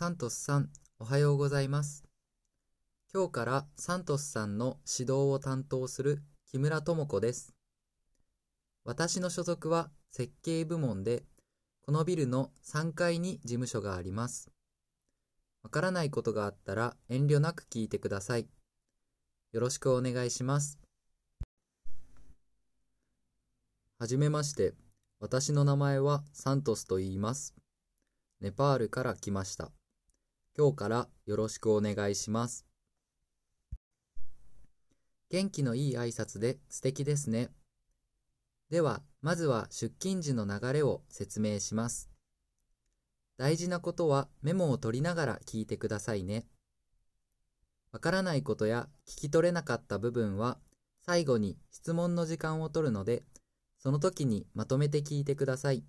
サントスさん、おはようございます。今日からサントスさんの指導を担当する木村智子です。私の所属は設計部門で、このビルの3階に事務所があります。わからないことがあったら遠慮なく聞いてください。よろしくお願いします。はじめまして。私の名前はサントスと言います。ネパールから来ました。今日からよろしくお願いします。元気のいい挨拶で素敵ですね。では、まずは出勤時の流れを説明します。大事なことはメモを取りながら聞いてくださいね。わからないことや聞き取れなかった部分は最後に質問の時間を取るので、その時にまとめて聞いてください。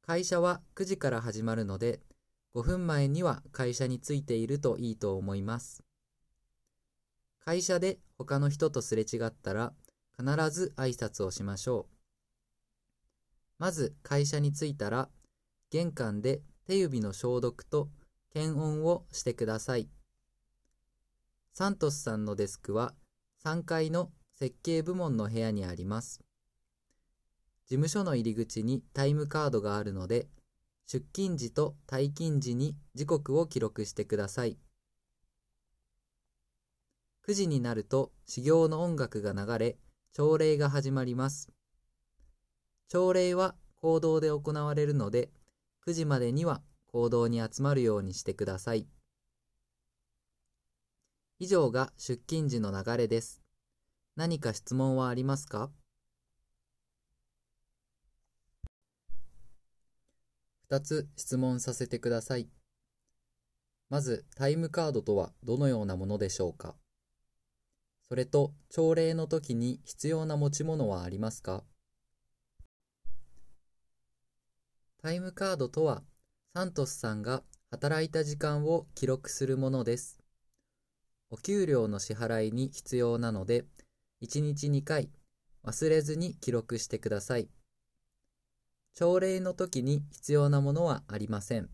会社は9時から始まるので、5分前には会社に着いているといいと思います。会社で他の人とすれ違ったら、必ず挨拶をしましょう。まず会社に着いたら、玄関で手指の消毒と検温をしてください。サントスさんのデスクは3階の設計部門の部屋にあります。事務所の入り口にタイムカードがあるので、出勤時と退勤時に時刻を記録してください。9時になると始業の音楽が流れ、朝礼が始まります。朝礼は行動で行われるので、9時までには行動に集まるようにしてください。以上が出勤時の流れです。何か質問はありますか？2つ質問させてください。まず、タイムカードとはどのようなものでしょうか？それと、朝礼の時に必要な持ち物はありますか？タイムカードとは、サントスさんが働いた時間を記録するものです。お給料の支払いに必要なので、1日2回忘れずに記録してください。朝礼の時に必要なものはありません。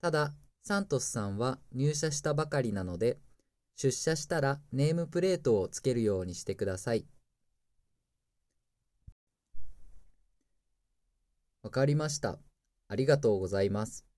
ただ、サントスさんは入社したばかりなので、出社したらネームプレートをつけるようにしてください。わかりました。ありがとうございます。